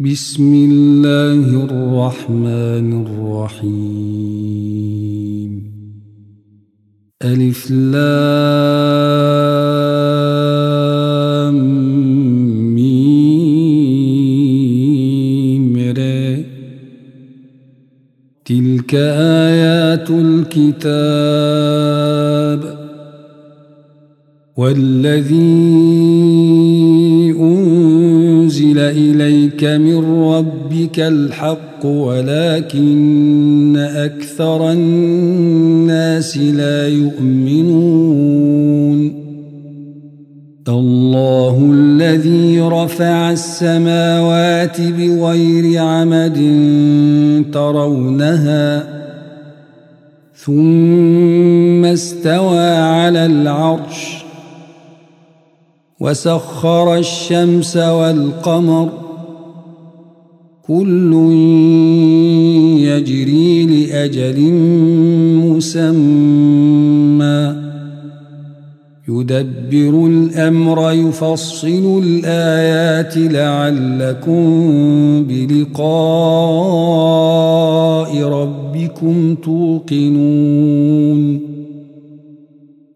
بسم الله الرحمن الرحيم. ألف لام ميم تلك آيات الكتاب والذي إليك من ربك الحق ولكن أكثر الناس لا يؤمنون. الله الذي رفع السماوات بغير عمد ترونها ثم استوى على العرش وسخر الشمس والقمر. كل يجري لأجل مسمى. يدبر الأمر يفصل الآيات لعلكم بلقاء ربكم توقنون.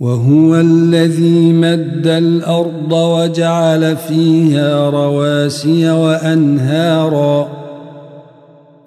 وهو الذي مد الأرض وجعل فيها رواسي وأنهارا.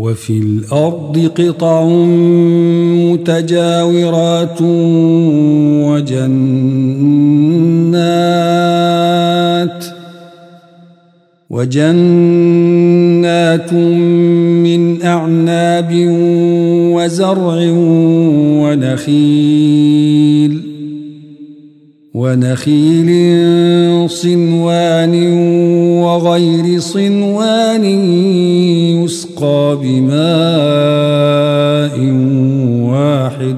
وفي الأرض قطع متجاورات وجنات وجنات من أعناب وزرع ونخيل ونخيل صنوان وغير صنوان بماء واحد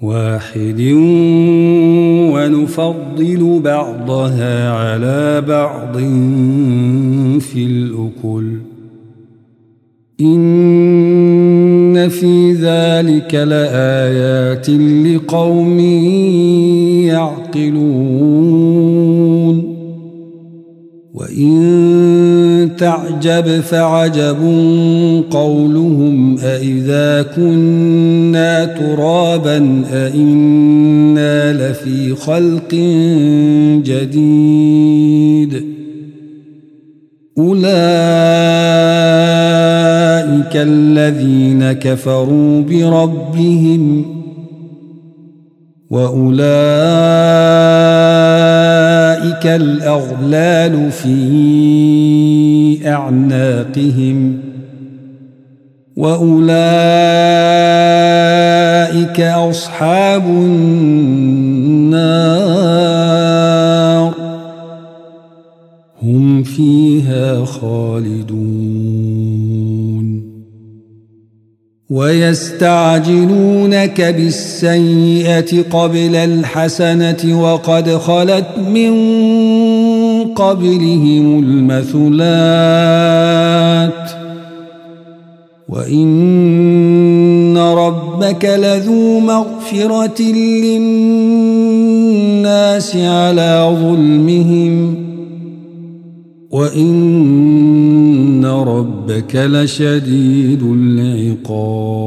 واحد ونفضل بعضها على بعض في الأكل. إن في ذلك لآيات لقوم يعقلون. تعجب فعجب قولهم أإذا كنا ترابا أإنا لفي خلق جديد أولئك الذين كفروا بربهم وأولئك الأغلال في أعناقهم وأولئك أصحاب النار هم فيها خالدون ويستعجلونك بالسيئة قبل الحسنة وقد خلت من قبلهم المثلات وإن ربك لذو مغفرة للناس على ظلمهم وإن ربك لشديد العقاب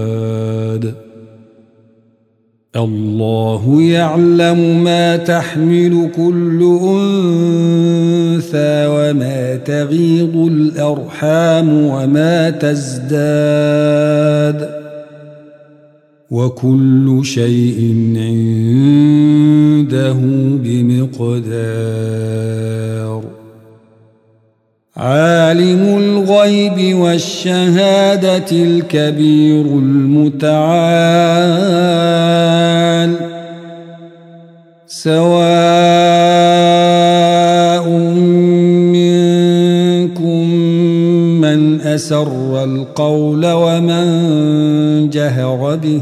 الله يعلم ما تحمل كل أنثى وما تغيض الأرحام وما تزداد وكل شيء عنده بمقدار عالم الغيب والشهادة الكبير المتعال. سواء منكم من أسر القول ومن جهر به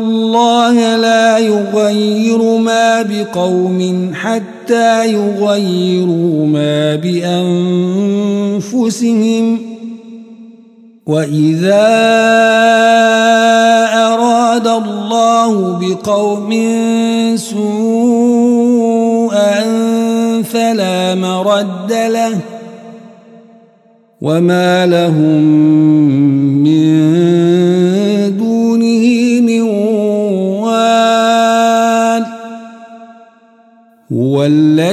الله لا يغير ما بقوم حتى يغيروا ما بأنفسهم. وإذا أراد الله بقوم سوءا فلا مرد له. وما لهم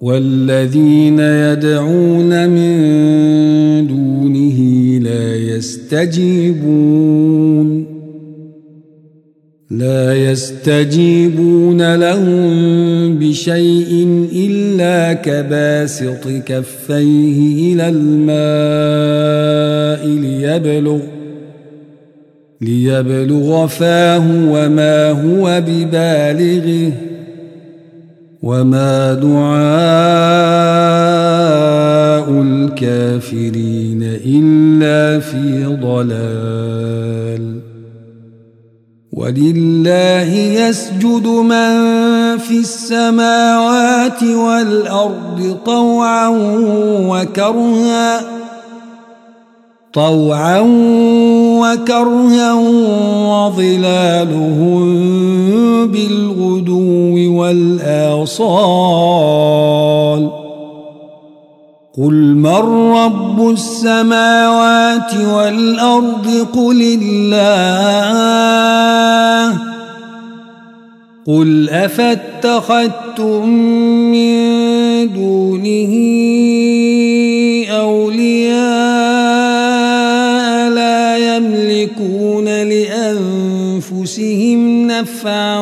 والذين يدعون من دونه لا يستجيبون لا يستجيبون لهم بشيء إلا كباسط كفيه إلى الماء ليبلغ ليبلغ فاه وما هو ببالغه. وما دعاء الكافرين إلا في ضلال ولله يسجد من في السماوات والأرض طوعا وكرها طوعا وكرها وظلالهم بالغدو والآصال قل من رب السماوات والأرض قل الله قل أفاتخذتم من دونه أولياء لأنفسهم نفعا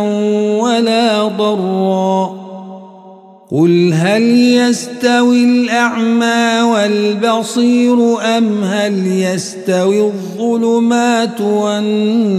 ولا ضرا. قل هل يستوي الأعمى والبصير أم هل يستوي الظلمات والنور؟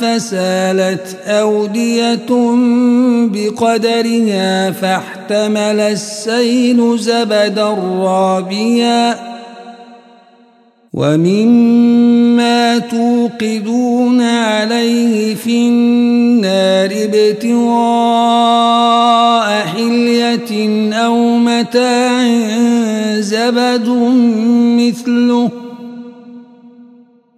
فسالت أودية بقدرها فاحتمل السيل زبدا رابيا ومما توقدون عليه في النار ابتغاء حلية أو متاع زبد مثله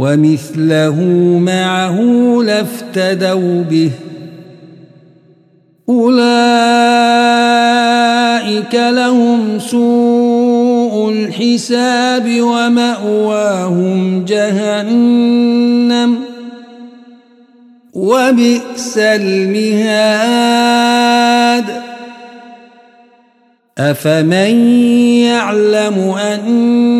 ومثله معه لافتدوا به. أولئك لهم سوء الحساب ومأواهم جهنم. وبئس المهاد. أفمن يعلم أنما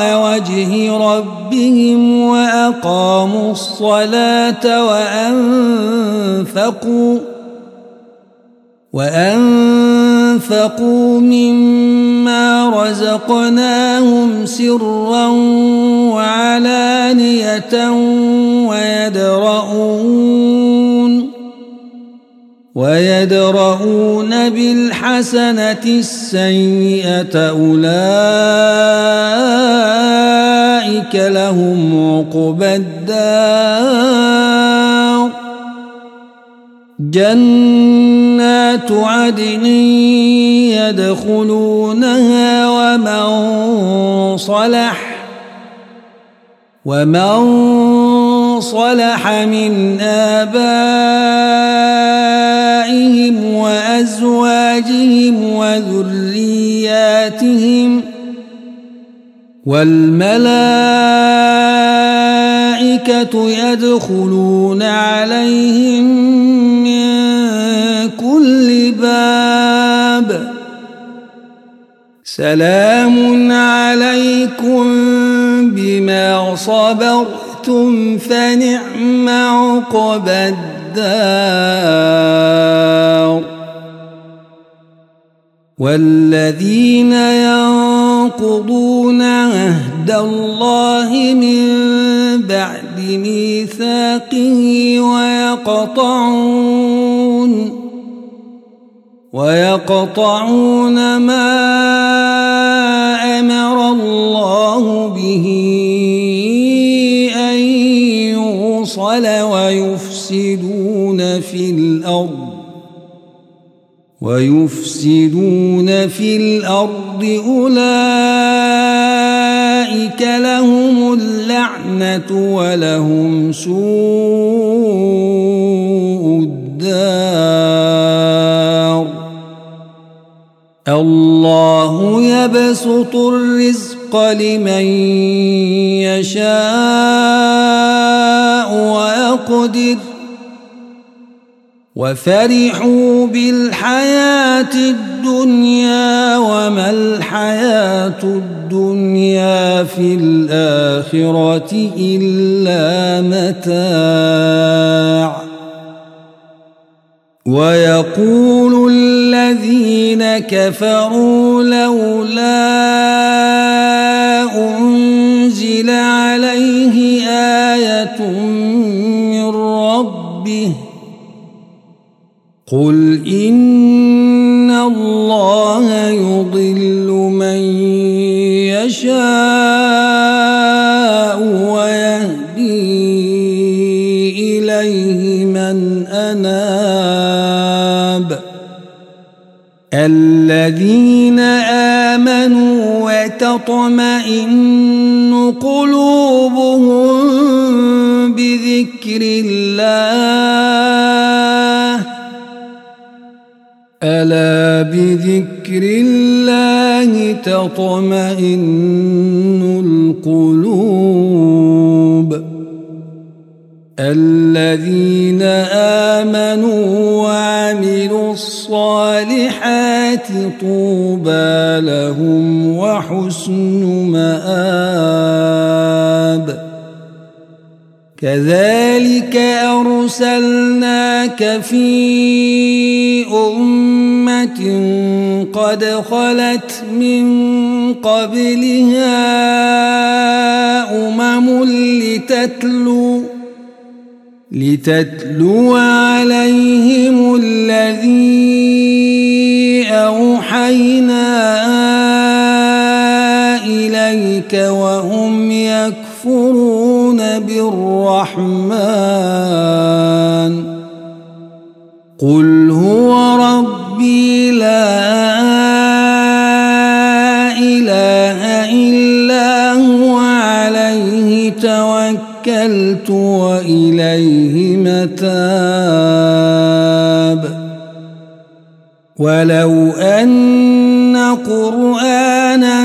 وجه ربهم وأقاموا الصلاة وأنفقوا وأنفقوا مما رزقناهم سرا وعلانية ويدرؤون ويدرؤون بالحسنة السيئة أولئك لهم عقبى الدار. جنات عدن يدخلونها ومن صلح ومن صلح من آبائهم وأزواجهم وذرياتهم والملائكة يدخلون عليهم من كل باب. سلام عليكم بما صبرتم فنعم عقبى الدار. والذين ينقضون عهد الله من بعد ميثاقه ويقطعون ويقطعون ما الله به أن يوصل ويفسدون في الأرض ويفسدون في الأرض أولئك لهم اللعنة ولهم سوء الدار. الله يبسط الرزق لمن يشاء ويقدر. وفرحوا بالحياة الدنيا وما الحياة الدنيا في الآخرة إلا متاع. ويقول الذين كفروا لولا أنزل عليه آية من ربه قل إن الله يضل من يشاء ويهدي إليه من أناب الذين آمنوا وتطمئن قلوبهم بذكر الله. ألا بذكر الله تطمئن القلوب. الذين آمنوا وعملوا الصالحات طوبى لهم وحسن مآب كذلك أرسلناك في أمة قد خلت من قبلها أمم لتتلو لتتلو عليهم الذي أوحينا إليك وهم يكفرون بالرحمن. قل ولو أن قرآنا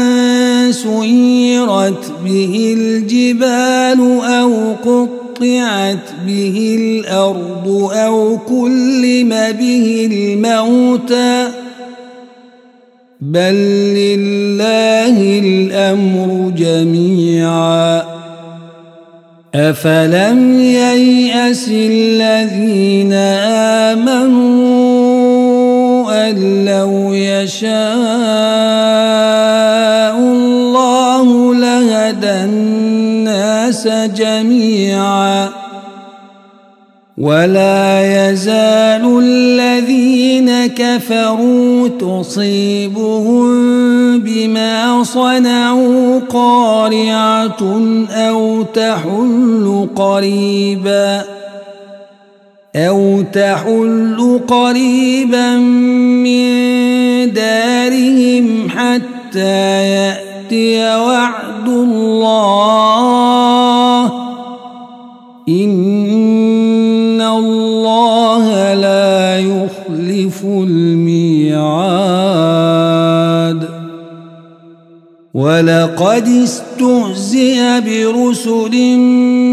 سيرت به الجبال أو قطعت به الأرض أو كلم به الموتى بل لله الأمر جميعا أفلم ييأس الذين آمنوا الله لهدى الناس جميعا. ولا يزال الذين كفروا تصيبهم بما صنعوا قارعة أو تحل قريبا. أو تحل قريبا من دارهم حتى يأتي وعد الله. إن الله لا يخلف الميعاد. ولقد استهزئ برسل من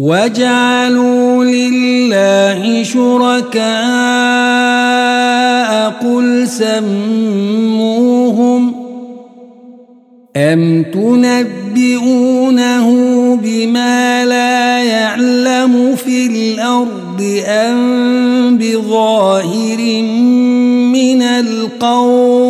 وجعلوا لله شركاء قل سموهم أم تنبئونه بما لا يعلم في الأرض أم بظاهر من القول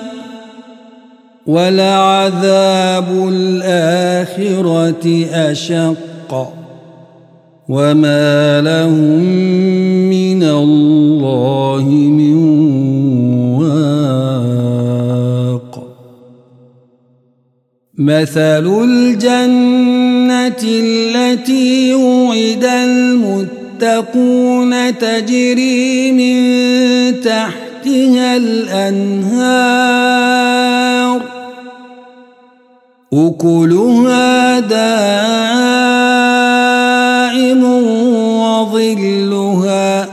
ولعذاب الآخرة أشق وما لهم من الله من واق. مثل الجنة التي وعد المتقون تجري من تحتها الأنهار. أكلها دائم وظلها.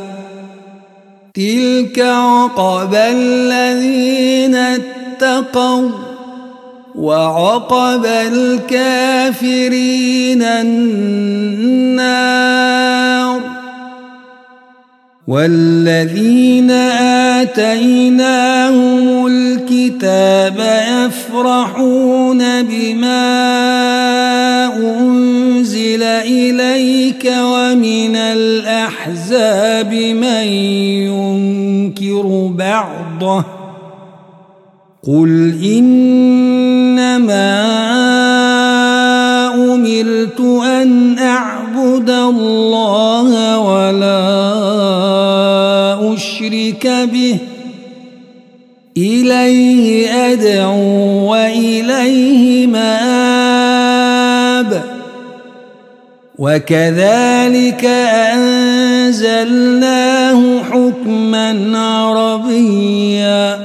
تلك عقب الذين اتقوا وعقب الكافرين النار. والذين آتيناهم الكتاب يفرحون بما أنزل إليك ومن الأحزاب من ينكر بعضه قل إنما أشرك به إليه أدعو وإليه مآب. وكذلك أنزلناه حكما عربيا.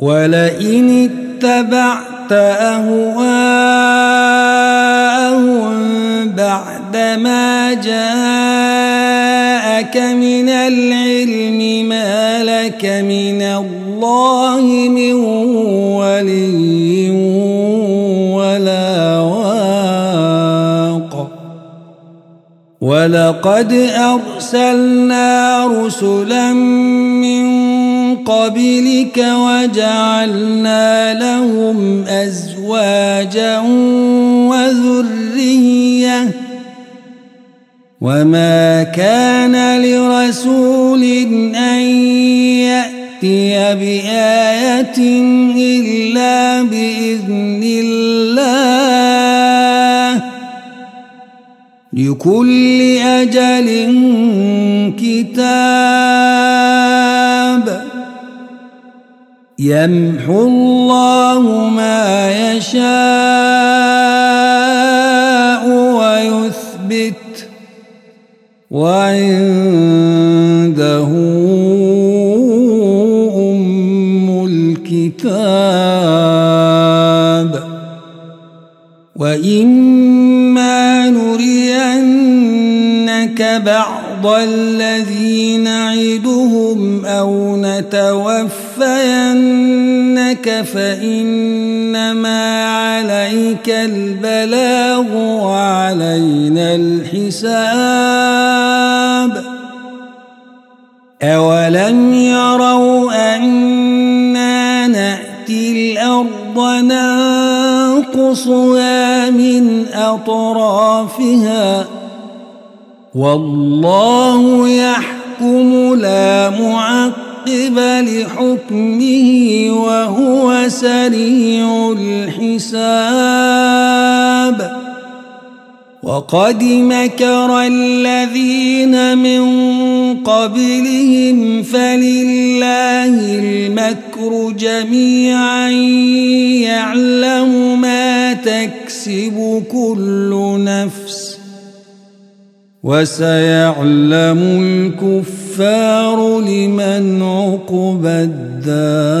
ولئن اتبعت أهواءهم بعدما جاءك من العلم من ولي ولا واق. ولقد أرسلنا رسلا من قبلك وجعلنا لهم أزواجا وذرية. وما كان لرسول أن يأتي بآية إلا بإذن الله. لكل أجل كتاب. يمحو الله ما يشاء ويثبت. وعنده وإما نرينك بعض الذي نعدهم أو نتوفينك فإنما عليك البلاغ وعلينا الحساب أولم يروا أنا نأتي الأرض ننقصها من أطرافها. والله يحكم لا معقب لحكمه وهو سريع الحساب. وقد مكر الذين من قبلهم فلله المكر جميعا. يعلم ما تكسب كل نفس وسيعلم الكفار لمن عقب الدار.